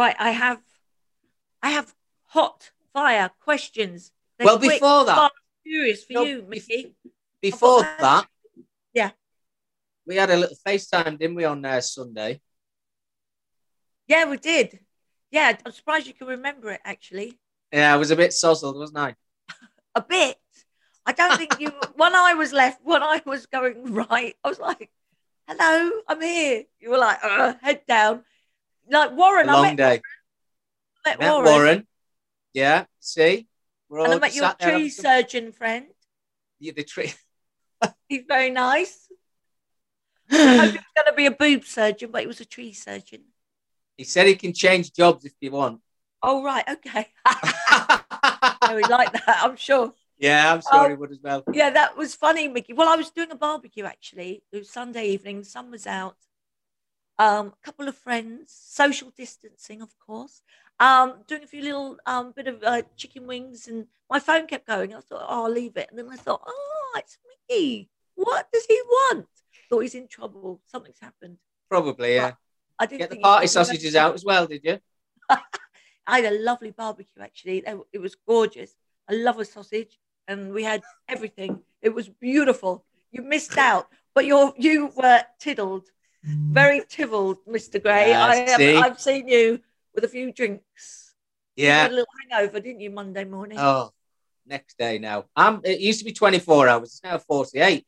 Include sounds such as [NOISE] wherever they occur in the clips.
Right, I have, I have hot fire questions. They're Well, quick, before that- fast, furious for No, you, Micky. Before that, Yeah. we had a little FaceTime, didn't we, on uh, Sunday? Yeah, we did. Yeah, I'm surprised you can remember it. Actually, Yeah, I was a bit sozzled, wasn't I? [LAUGHS] a bit. I don't think you. [LAUGHS] one eye was left, one eye was going right. I was like, "Hello, I'm here." You were like, "Uh, "Head down." Like Warren, A I long met, day. met Met Warren, Warren. Yeah, see? We're and I met your tree surgeon friend. Yeah, the tree. [LAUGHS] He's very nice. [LAUGHS] I hope he was going to be a boob surgeon, but he was a tree surgeon. he said he can change jobs if you want. Oh right, okay. [LAUGHS] oh, he liked that, I'm sure. yeah, I'm sure Oh. he would as well. Oh, yeah, that was funny, Micky. Well, I was doing a barbecue actually. It was Sunday evening. The sun was out. Um, a couple of friends, social distancing, of course. Um, doing a few little um bit of uh, chicken wings, and my phone kept going. I thought, oh, I'll leave it, and then I thought, oh, it's Micky. What does he want? Thought he's in trouble. Something's happened. Probably, yeah. I didn't Get the party sausages out as well, did you? [LAUGHS] I had a lovely barbecue actually. It was gorgeous. I love a sausage, and we had everything. It was beautiful. You missed out, but you you were tiddled, very tivelled, Mr. Gray. Yeah, I have, see? I've seen you with a few drinks. You had Yeah. a little hangover, didn't you, Monday morning? Oh, next day now. Um, it used to be 24 hours. It's now 48.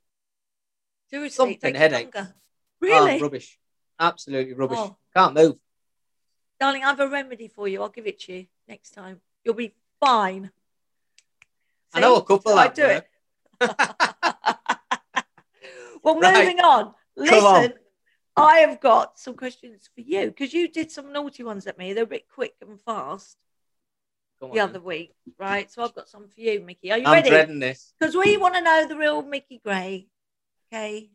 Seriously, something headache. longer. Oh, Really, rubbish. Absolutely rubbish. Oh. Can't move. darling, I have a remedy for you. I'll give it to you next time. You'll be fine. I know a See? couple I do it. [LAUGHS] well, [LAUGHS] Right. moving on. Listen, on. I have got some questions for you because you did some naughty ones at me. They're a bit quick and fast the then. other week, right? So I've got some for you, Micky. Are you I'm ready? dreading this. Because we want to know the real Micky Gray. Okay.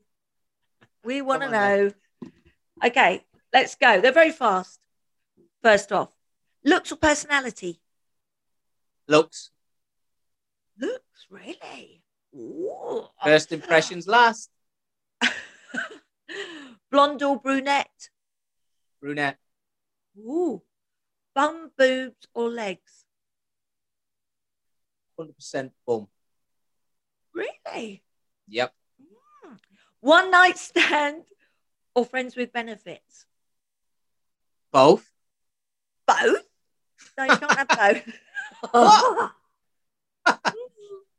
We want to know. Okay, let's go. They're very fast. First off, looks or personality? Looks. Looks, really? Ooh. First impressions last. [LAUGHS] Blonde or brunette? Brunette. Ooh. Bum, boobs, or legs? 100% bum. Really? Yep. Hmm. One night stand or friends with benefits? Both. Both? No, you can't have [LAUGHS] both. What? [LAUGHS] [LAUGHS] Hmm.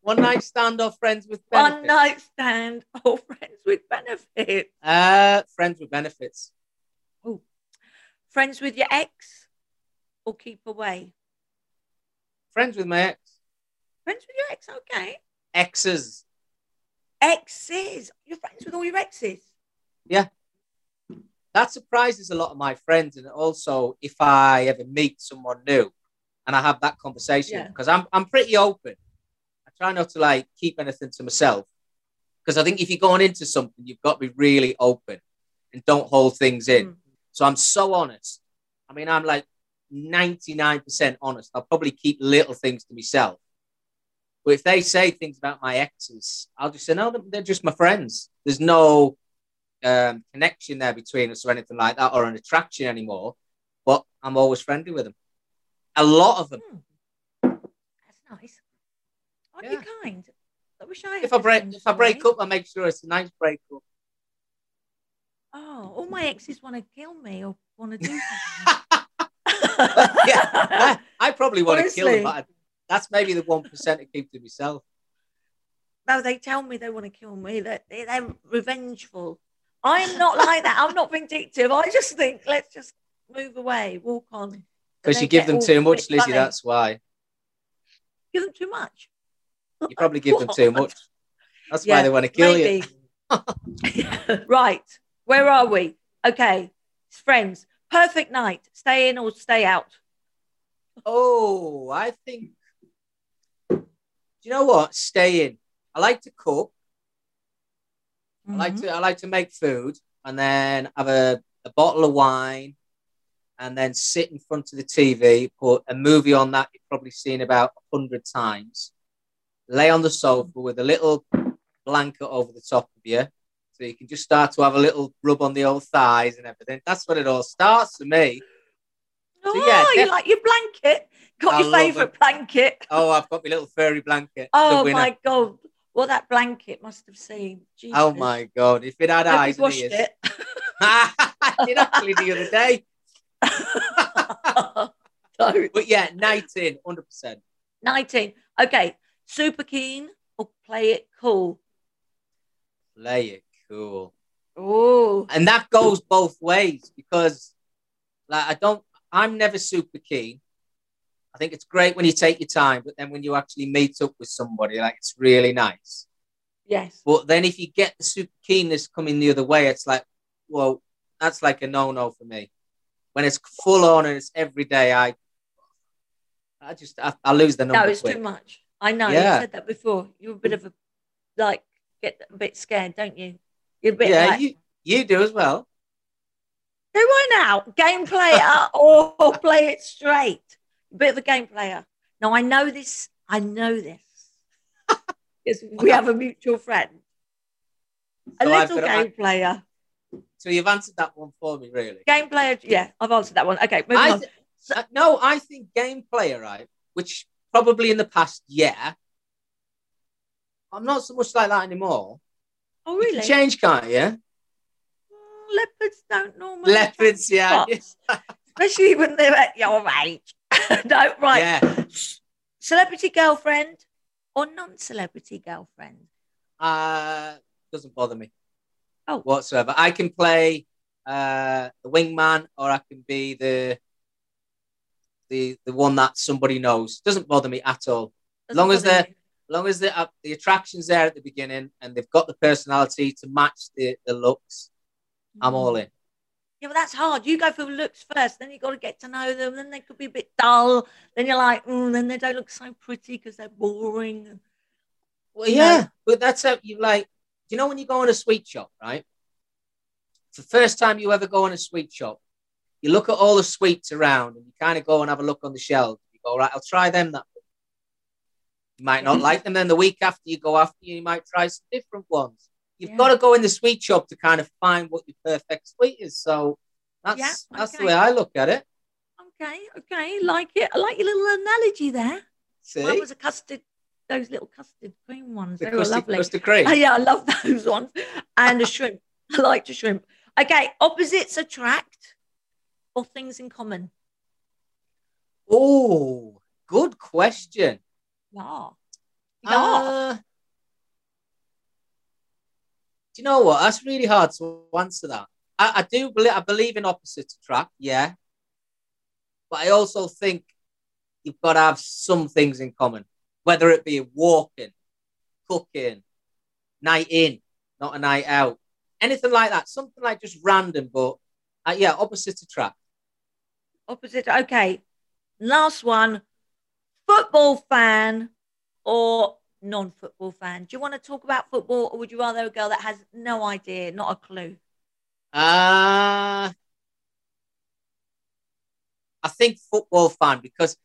One night stand or friends with benefits? One night stand or friends with benefits? Uh, friends with benefits. Oh, friends with your ex or keep away? Friends with my ex. Friends with your ex, okay. Exes. Exes. You're friends with all your exes. Yeah. That surprises a lot of my friends, and also if I ever meet someone new, and I have that conversation Yeah. because I'm I'm pretty open. Try not to like keep anything to myself because I think if you're going into something, you've got to be really open and don't hold things in. Mm. So I'm so honest. I mean, I'm like 99% honest. I'll probably keep little things to myself. But if they say things about my exes, I'll just say, no, they're just my friends. There's no um, connection there between us or anything like that or an attraction anymore. But I'm always friendly with them. A lot of them. That's nice. Aren't you Yeah. kind? I wish I If I break if I break up, I make sure it's a nice breakup. Oh, all my exes want to kill me or want to do [LAUGHS] something. yeah, I, I probably want to kill them, Honestly. but that's maybe the one percent to keep to myself. No, they tell me they want to kill me. That they, they're revengeful. I am not like that. I'm not vindictive. I just think let's just move away, walk on. Because you give them too much, Lizzie. funny. That's why. give them too much. You probably give them too much. That's why they want to kill you. [LAUGHS] Right. Where are we? Okay. Friends. Perfect night. Stay in or stay out. Oh, I think. Do you know what? Stay in. I like to cook. I like Mhm. to. I like to make food, and then have a, a bottle of wine, and then sit in front of the TV, put a movie on that you've probably seen about a hundred times. Lay on the sofa with a little blanket over the top of you, so you can just start to have a little rub on the old thighs and everything. That's when it all starts for me. So Oh, yeah, you like your blanket? Got I your favourite blanket? Oh, I've got my little furry blanket. Oh my god, what that blanket must have seen. Oh my god! If it had Hope eyes you've washed ears, it. I [LAUGHS] did actually the other day. [LAUGHS] But yeah, 19, 100 percent. 19. Okay, super keen or play it cool? Play it cool. Oh, and that goes both ways because like I don't I'm never super keen. I think it's great when you take your time, but then when you actually meet up with somebody, like it's really nice. yes. But then if you get the super keenness coming the other way, it's like, well, that's like a no-no for me. When it's full on and it's every day, I I just I, I lose the number. No, it's quick. too much. I know. Yeah. You said that before. You're a bit of a, like, get a bit scared, don't you? You're a bit Yeah, like, you you do as well. do I now? Game player or [LAUGHS] play it straight? A bit of a game player. Now I know this. I know this. [LAUGHS] Because we have a mutual friend. A So little game player. So you've answered that one for me, really. Game player. Yeah, I've answered that one. Okay, moving I on. th- uh, no, I think game player, right? Which probably in the past, yeah. I'm not so much like that anymore. Oh, You really? can change, can't you? Leopards don't normally. Leopards, yeah. Especially when they're at your age. [LAUGHS] no, right. Yeah. Celebrity girlfriend or non-celebrity girlfriend? Uh, doesn't bother me. Oh. Whatsoever. I can play uh, the wingman or I can be the the the one that somebody knows. Doesn't bother me at all. Doesn't long as they're- As long as the, uh, the attraction's there at the beginning and they've got the personality to match the, the looks, I'm all in. Yeah, but that's hard. You go for looks first, then you've got to get to know them. Then they could be a bit dull. Then you're like, mm, then they don't look so pretty because they're boring. Well, You yeah, know? but that's how you like. You know when you go in a sweet shop, right? It's the first time you ever go in a sweet shop. You look at all the sweets around, and you kind of go and have a look on the shelf. You go, right, I'll try them. That week. you might not mm-hmm. like them. Then the week after you go after, you might try some different ones. You've Yeah. got to go in the sweet shop to kind of find what your perfect sweet is. So that's Yeah, that's the way I look at it. Okay, okay, like it. I like your little analogy there. See, Mine was a custard, those little custard cream ones. the they were lovely. custard cream. Oh, [LAUGHS] yeah, I love those ones. And a shrimp. I like the shrimp. Okay, opposites attract or things in common? Oh, good question. Yeah. Yeah. Uh, do you know what? That's really hard to answer that. I, I do believe I believe in opposites attract, yeah. But I also think you've got to have some things in common, whether it be walking, cooking, night in, not a night out, anything like that. Something like just random, but uh, yeah, opposites attract. Opposite. Okay. Last one. Football fan or non football fan? Do you want to talk about football or would you rather a girl that has no idea, not a clue? Uh, I think football fan because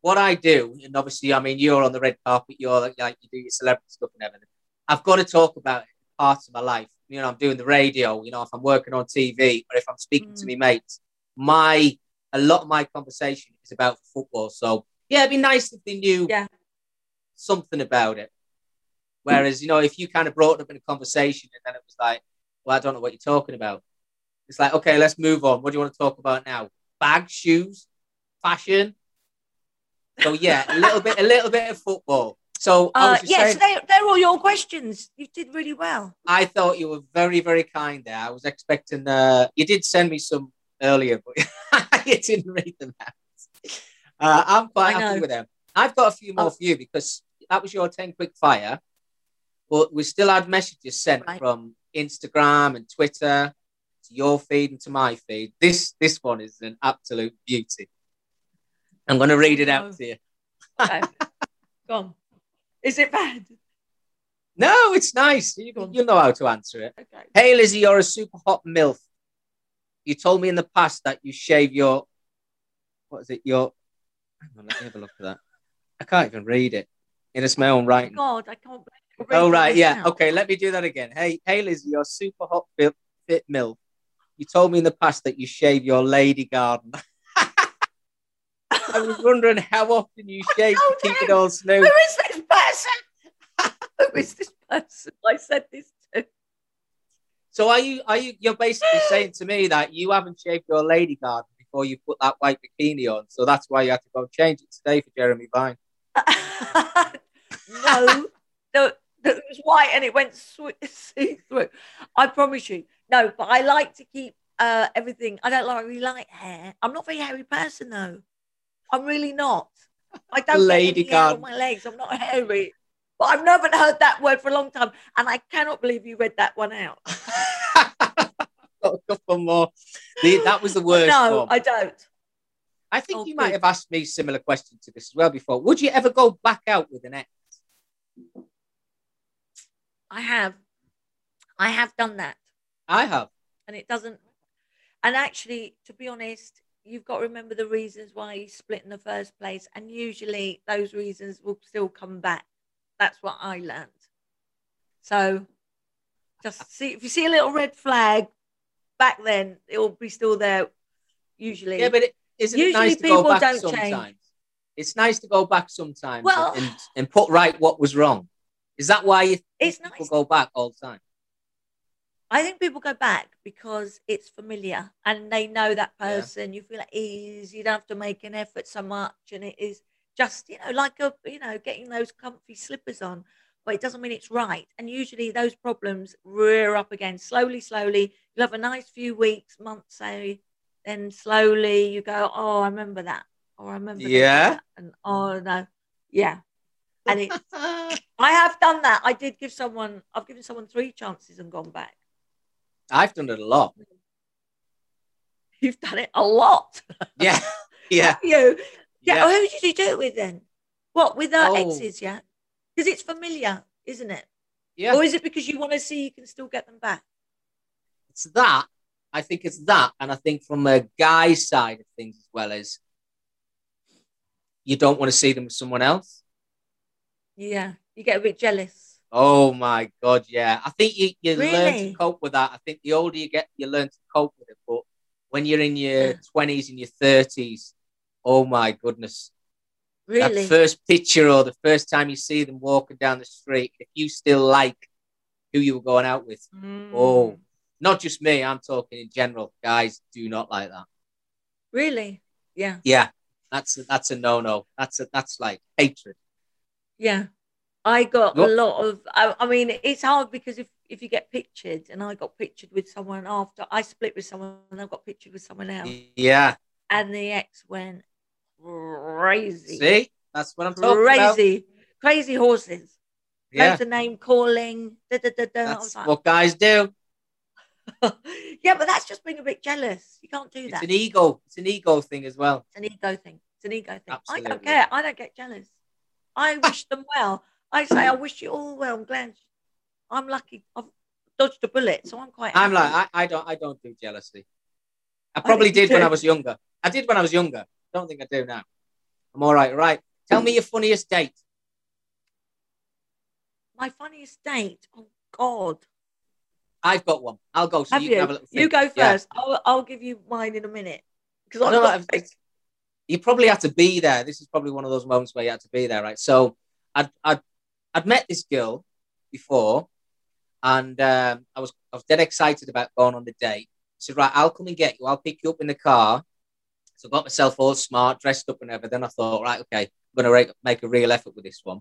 what I do, and obviously, I mean, you're on the red carpet, you're like, you do your celebrity stuff and everything. I've got to talk about parts of my life. You know, I'm doing the radio. You know, if I'm working on TV or if I'm speaking to Mm. my mates, my a lot of my conversation is about football. So yeah, it'd be nice if they knew Yeah. something about it. Whereas, you know, if you kind of brought it up in a conversation and then it was like, well, I don't know what you're talking about. It's like, okay, let's move on. What do you want to talk about now? Bags, shoes, fashion. So yeah, a little bit, a little bit of football. So I Uh, was just yeah, saying, so they, they're all your questions. You did really well. I thought you were very, very kind there. I was expecting. Uh, you did send me some earlier, but [LAUGHS] you didn't read them out. Uh, I'm quite I happy know. with them. I've got a few more Oh. for you because that was your ten quick fire, but we still had messages sent Right. from Instagram and Twitter to your feed and to my feed. This this one is an absolute beauty. I'm going to read it out Oh. to you. Okay. [LAUGHS] Go on. Is it bad? No, it's nice. You know how to answer it. Okay. Hey, Lizzie, you're a super hot MILF. You told me in the past that you shave your, what is it, your, hang on, let me have a look at that. I can't even read it. It is my own oh writing. God, I can't. Oh, right, yeah. out. Okay, let me do that again. Hey, hey, Lizzie, you're super hot fit, fit MILF. You told me in the past that you shave your lady garden. [LAUGHS] I was wondering how often you shave to Oh, keep it all smooth. is this person? [LAUGHS] Who is this person? I said this. So are you? Are you? You're basically saying to me that you haven't shaved your lady garden before you put that white bikini on, so that's why you had to go change it today for Jeremy Vine. [LAUGHS] no, no, it was white and it went [LAUGHS] see through. I promise you. No, but I like to keep uh, everything. I don't like really like hair. I'm not a very hairy person though. I'm really not. I don't Lady get any hair on garden. my legs. I'm not hairy. But I've never heard that word for a long time, and I cannot believe you read that one out. [LAUGHS] Got a couple more. The- that was the [LAUGHS] worst no, one. I don't. I think Oh, you might have asked me similar questions to this as well before. Would you ever go back out with an ex? I have. I have done that. I have. and it doesn't and actually to be honest you've got to remember the reasons why you split in the first place and usually those reasons will still come back that's what i learned so just see if you see a little red flag back then it will be still there usually Yeah, but it, isn't it Usually nice to go back don't sometimes? change. It's nice to go back sometimes Well- and, and put right what was wrong. Is that why you It's people nice. go back all the time? I think people go back because it's familiar and they know that Yeah. person. You feel at ease. You don't have to make an effort so much, and it is just you know like a you know getting those comfy slippers on. But it doesn't mean it's right. And usually those problems rear up again slowly, slowly. You'll have a nice few weeks, months, say, then slowly you go, oh, I remember that, or I remember Yeah. that," and oh no, yeah. And it, [LAUGHS] I have done that. I did give someone, I've given someone three chances and gone back. I've done it a lot. [LAUGHS] You've done it a lot. Yeah, [LAUGHS] yeah, you. Yeah. yeah. Oh, who did you do it with then? What with our Oh. exes? Yeah, because it's familiar, isn't it? yeah. Or is it because you want to see you can still get them back? It's that. I think it's that, and I think from a guy's side of things as well as you don't want to see them with someone else. Yeah, you get a bit jealous. Oh my god, yeah. I think you, you learn to cope with that. I think the older you get, you learn to cope with it. But when you're in your Yeah. twenties and your thirties, oh my goodness. Really? That first picture or the first time you see them walking down the street, if you still like who you were going out with, Mm. oh, not just me, I'm talking in general. Guys do not like that. really? Yeah, Yeah, that's a, that's a no no. That's a, that's like hatred. yeah. I got What- a lot of. I, I mean, it's hard because if if you get pictured, and I got pictured with someone after I split with someone, and I got pictured with someone else, Yeah, and the ex went crazy. see, that's what I'm talking about. crazy, crazy horses. Yeah, Loads of name calling. Da, da, da. That's like, what guys do. [LAUGHS] yeah, but that's just being a bit jealous. You can't do It's that. It's an ego. It's an ego thing as well. It's an ego thing. It's an ego thing. I don't care. I don't get jealous. I [LAUGHS] wish them well. I say, I wish you all well. I'm glad. I'm lucky. I've dodged a bullet, so I'm quite. I'm like, I, I don't, I don't do jealousy. I I probably you did when. I was younger. I did when I was younger. Don't think I do now. I'm all right. Right. Tell me your funniest date. my funniest date. Oh God. I've got one. I'll go. So Have you, you? can have a little You go Yeah. first. I'll, I'll give you mine in a minute. Because I don't know, you probably had to be there. This is probably one of those moments where you had to be there, right? So I'd I'd, I'd met this girl before, and um, I was I was dead excited about going on the date. I said, right, I'll come and get you. I'll pick you up in the car. So I got myself all smart, dressed up and everything. I thought, right, okay, I'm gonna make a real effort with this one.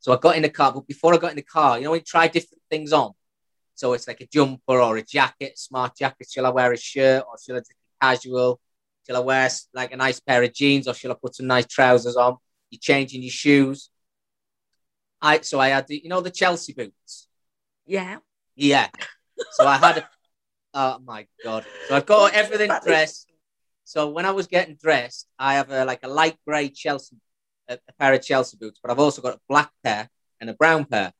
So I got in the car, but before I got in the car, you know, we try different things on. So it's like a jumper or a jacket, smart jacket. Shall I wear a shirt or shall I just be casual? Shall I wear like a nice pair of jeans or shall I put some nice trousers on? You're changing your shoes. I so I had the you know the Chelsea boots. Yeah. Yeah. So I had A, [LAUGHS] oh my god. So I've got everything dressed. So when I was getting dressed, I have a, like a light grey Chelsea a, a pair of Chelsea boots, but I've also got a black pair and a brown pair.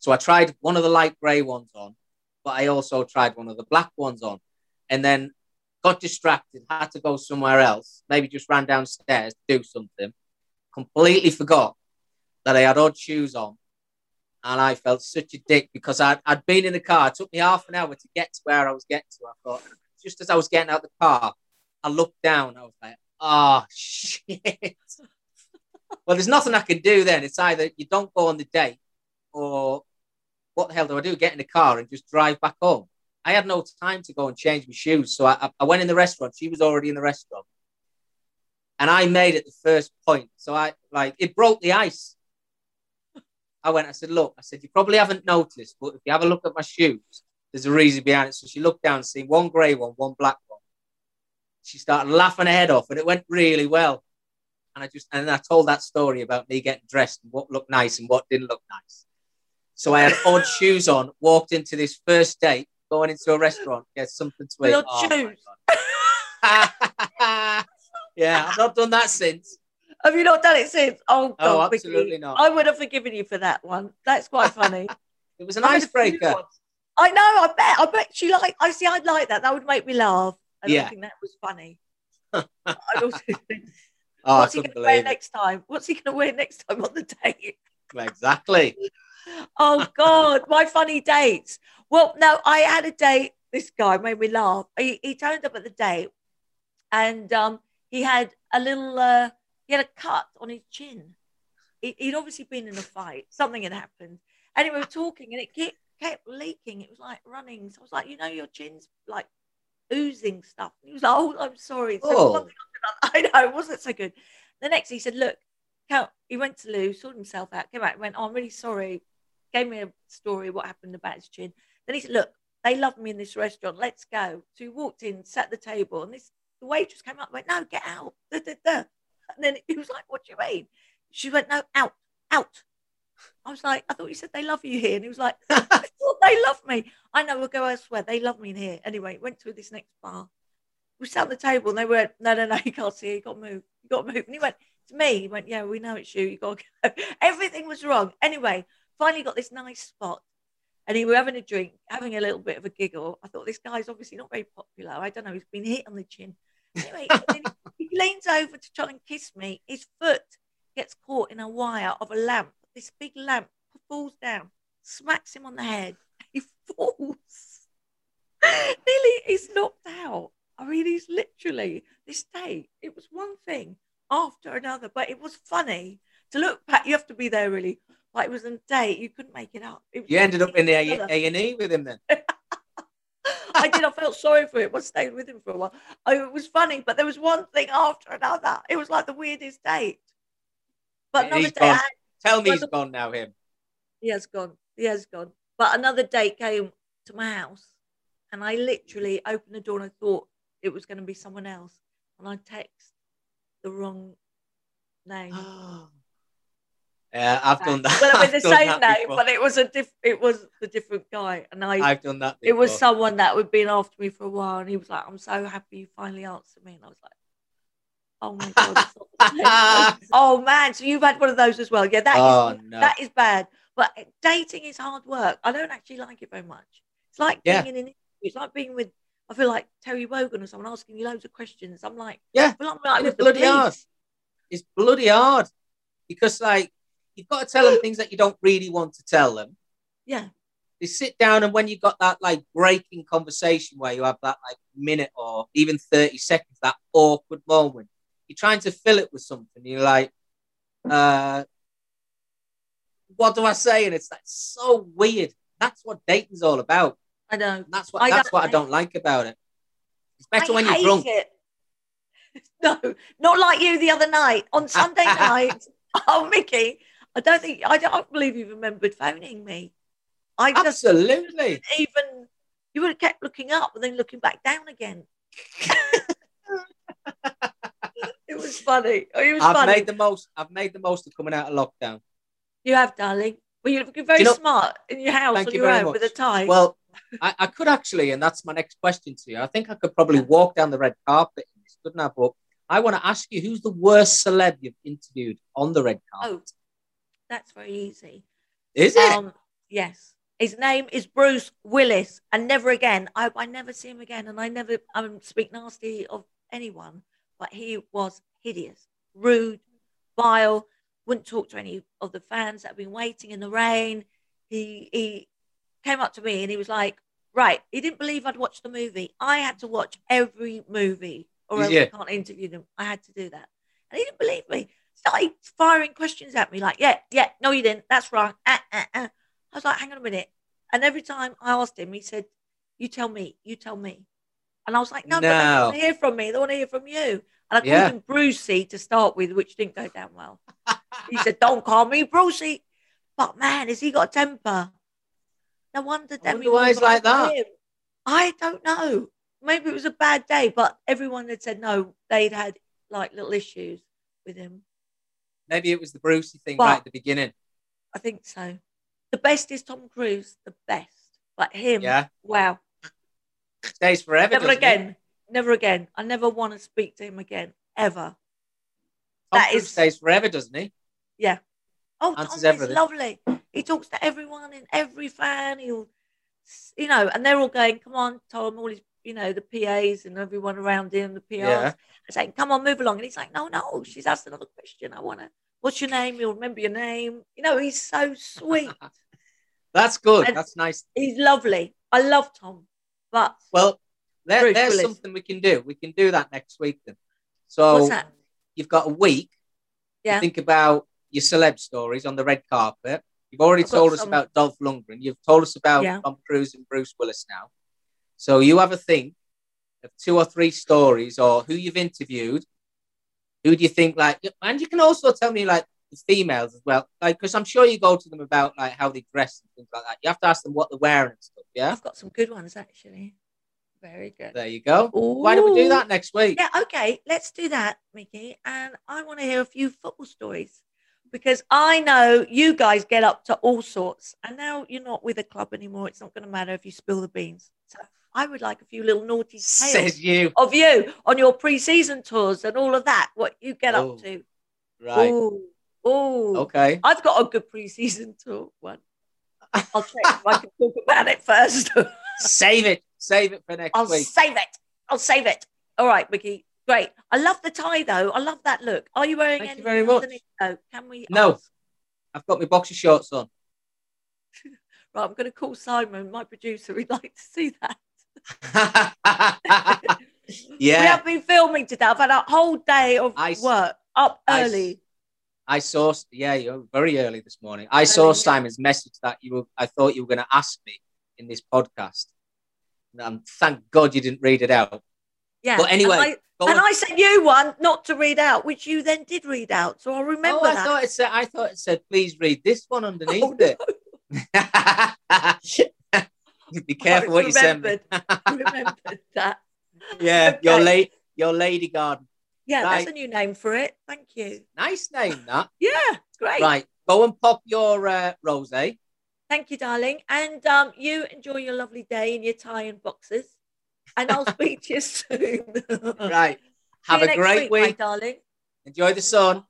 So I tried one of the light grey ones on, but I also tried one of the black ones on, and then got distracted, had to go somewhere else, maybe just ran downstairs to do something, completely forgot that I had odd shoes on. And I felt such a dick because I'd, I'd been in the car. It took me half an hour to get to where I was getting to. I thought, just as I was getting out the car, I looked down. I was like, oh shit. well, there's nothing I can do then. It's either you don't go on the date, or what the hell do I do? Get in the car and just drive back home. I had no time to go and change my shoes, so I, I went in the restaurant. She was already in the restaurant, and I made it the first point. So I like it broke the ice. I went. I said, "Look," I said, "You probably haven't noticed, but if you have a look at my shoes, there's a reason behind it." So she looked down, see one grey one, one black one. She started laughing her head off, and it went really well. And I just and I told that story about me getting dressed and what looked nice and what didn't look nice. So I had odd [LAUGHS] shoes on, walked into this first date, going into a restaurant, get something to eat. Odd Oh, shoes. [LAUGHS] Yeah, I've not done that since. Have you not done it since? Oh, oh God, Oh, absolutely not. I would have forgiven you for that one. That's quite funny. [LAUGHS] It was an I had a few icebreaker. I know. I bet. I bet you like. I see. I'd like that. That would make me laugh. I Yeah. don't think that was funny. [LAUGHS] I'd also think, Oh, what's I he going to wear next time? What's he going to wear next time on the date? Exactly. [LAUGHS] Oh God, my funny dates. Well, no, I had a date. This guy made me laugh. He, he turned up at the date, and um, he had a little. Uh, he had a cut on his chin. He, he'd obviously been in a fight. Something had happened, and we were talking, and it kept, kept leaking. It was like running. So I was like, you know, your chin's like oozing stuff. And he was like, oh, I'm sorry. So Oh. one thing after another- I know it wasn't so good. The next, he said, look, Count, he went to Lou, sorted himself out, came out, and went, oh, I'm really sorry. Gave me a story what happened about his chin. Then he said, look, they love me in this restaurant. Let's go. So he walked in, sat the table, and this the waitress came up and went, no, get out. Da, da, da. And then he was like, what do you mean? She went, no, out, out. I was like, I thought you said they love you here. And he was like, I thought they love me. I know, we'll go elsewhere. They love me in here. Anyway, went to this next bar. We sat at the table and they went, no, no, no, you can't see. You got to move. You got to move. And he went, it's me. He went, yeah, we know it's you. You got to go. [LAUGHS] Everything was wrong. Anyway, finally got this nice spot. And he were having a drink, having a little bit of a giggle. I thought this guy's obviously not very popular. I don't know. He's been hit on the chin. Anyway, [LAUGHS] he leans over to try and kiss me. His foot gets caught in a wire of a lamp. This big lamp falls down, smacks him on the head. [LAUGHS] He falls. [LAUGHS] Nearly, he's knocked out. I mean, he's literally this day. It was one thing after another, but it was funny to look back. You have to be there really. Like it was a day you couldn't make it up. It You ended up in the. A and E with him then. [LAUGHS] I did. I felt sorry for him. I stayed with him for a while. I, it was funny, but there was one thing after another. It was like the weirdest date. But another day, I had, Tell me he's the- gone now. Him. he has gone. He has gone. But another date came to my house, and I literally opened the door and I thought it was going to be someone else, and I text the wrong name. [GASPS] Yeah, I've done that. well, with [LAUGHS] the I've same name, before. but it was a diff. It was the different guy, and I. I've done that. it was someone that had been after me for a while, and he was like, "I'm so happy you finally answered me," and I was like, "Oh my god!" it's not the same person." oh man, so you've had one of those as well? Yeah, that is Oh no. that is bad. But dating is hard work. I don't actually like it very much. It's like being Yeah. in an interview. It's like being with. I feel like Terry Wogan or someone asking you loads of questions. I'm like, Yeah, well, I'm like it's bloody hard. It's bloody hard because like you've got to tell them things that you don't really want to tell them. Yeah, They sit down and when you've got that like breaking conversation where you have that like minute or even 30 seconds, that awkward moment, you're trying to fill it with something. You're like, uh, what do I say? And it's like so weird. That's what dating's all about. I know. And that's what I that's don't what I like don't like about it. It's better I when you're drunk. It. [LAUGHS] No, not like you the other night on Sunday [LAUGHS] night. Oh, Micky, I don't think I don't believe you remembered phoning me. I just Absolutely. even you would have kept looking up and then looking back down again. [LAUGHS] was funny. It was I've funny. made the most. I've made the most of coming out of lockdown. You have, darling. Well, you're very you know- smart in your house on you your own with a much. tie. Well, I, I could actually, and that's my next question to you. I think I could probably walk down the red carpet in this, couldn't I? But I want to ask you, who's the worst celeb you've interviewed on the red carpet? oh, that's very easy. Is it? Um, yes. His name is Bruce Willis, and never again. I, I never see him again, and I never um, speak nasty of anyone. But he was hideous, rude, vile. Wouldn't talk to any of the fans that have been waiting in the rain. He he came up to me and he was like, "Right." He didn't believe I'd watched the movie. I had to watch every movie or else you? I can't interview them. I had to do that. And he didn't believe me. Started firing questions at me like, yeah, yeah, no, you didn't. That's wrong. Ah, ah, ah. I was like, hang on a minute. And every time I asked him, he said, you tell me, you tell me. And I was like, no, but they No. want to hear from me. They want to hear from you. And I called Yeah. him Brucey to start with, which didn't go down well. He said, don't call me Brucey. But man, has he got a temper? No wonder I Demi why he's was like that. him. I don't know. Maybe it was a bad day, but everyone had said no, they'd had like little issues with him. Maybe it was the Brucey thing But- right at the beginning. I think so. The best is Tom Cruise, the best. But him, Yeah. wow. Stays forever. Never he? Never again. I never want to speak to him again, ever. Tom That Cruise is- stays forever, doesn't he? Yeah. Oh, Answers Tom is lovely. He talks to everyone and every fan. He'll, you know, and they're all going, "Come on, Tom!" All his, you know, the PAs and everyone around him, the PRs, Yeah. saying, "Come on, move along." And he's like, "No, no." She's asked another question. I want to. What's your name? You'll remember your name. You know, he's so sweet. [LAUGHS] That's good. And- That's nice. he's lovely. I love Tom, but Well, there, Bruce there's Willis. something we can do. We can do that next week then. So you've got a week Yeah. to think about your celeb stories on the red carpet. You've already I've told us some. about Dolph Lundgren. You've told us about Yeah. Tom Cruise and Bruce Willis now. So you have a think of two or three stories or who you've interviewed. Who do you think like? And you can also tell me like the females as well, like because I'm sure you go to them about like how they dress and things like that. You have to ask them what they're wearing and stuff. Yeah, I've got some good ones actually. Very good. there you go. Why don't we do that next week? Yeah, okay, let's do that, Micky. And I want to hear a few football stories because I know you guys get up to all sorts. And now you're not with a club anymore. It's not going to matter if you spill the beans. So I would like a few little naughty tales you. of you on your pre-season tours and all of that. What you get Oh, up to. Right. Ooh, ooh. Okay. I've got a good pre-season tour one. I'll check if I can talk about it first. [LAUGHS] Save it. Save it for next I'll week. save it. I'll save it. All right, Micky. Great. I love the tie though. I love that look. Are you wearing Thank you anything very much. underneath, though? Can we? No. ask? I've got my boxer shorts on. [LAUGHS] Right, I'm going to call Simon, my producer. We'd like to see that. [LAUGHS] Yeah. We have been filming today. I've had a whole day of I work up I early. I saw. Yeah, you're very early this morning. I saw Early, yeah. Simon's message that you were. I thought you were going to ask me in this podcast. And thank God you didn't read it out. yeah. But anyway, and I, and. I sent you one not to read out, which you then did read out. So I remember oh, I that. thought it said. I thought it said. Please read this one underneath Oh, it. [LAUGHS] [LAUGHS] Be careful what you send me. remembered. remembered [LAUGHS] that. Yeah, your Okay. lady, your lady garden. Yeah, Right. that's a new name for it. Thank you. Nice name that. Yeah, great. Right, go and pop your uh, rose. Thank you, darling. And um, you enjoy your lovely day in your tie and boxes. And I'll speak to you [LAUGHS] soon. Right, have a great week, week. darling. Enjoy the sun.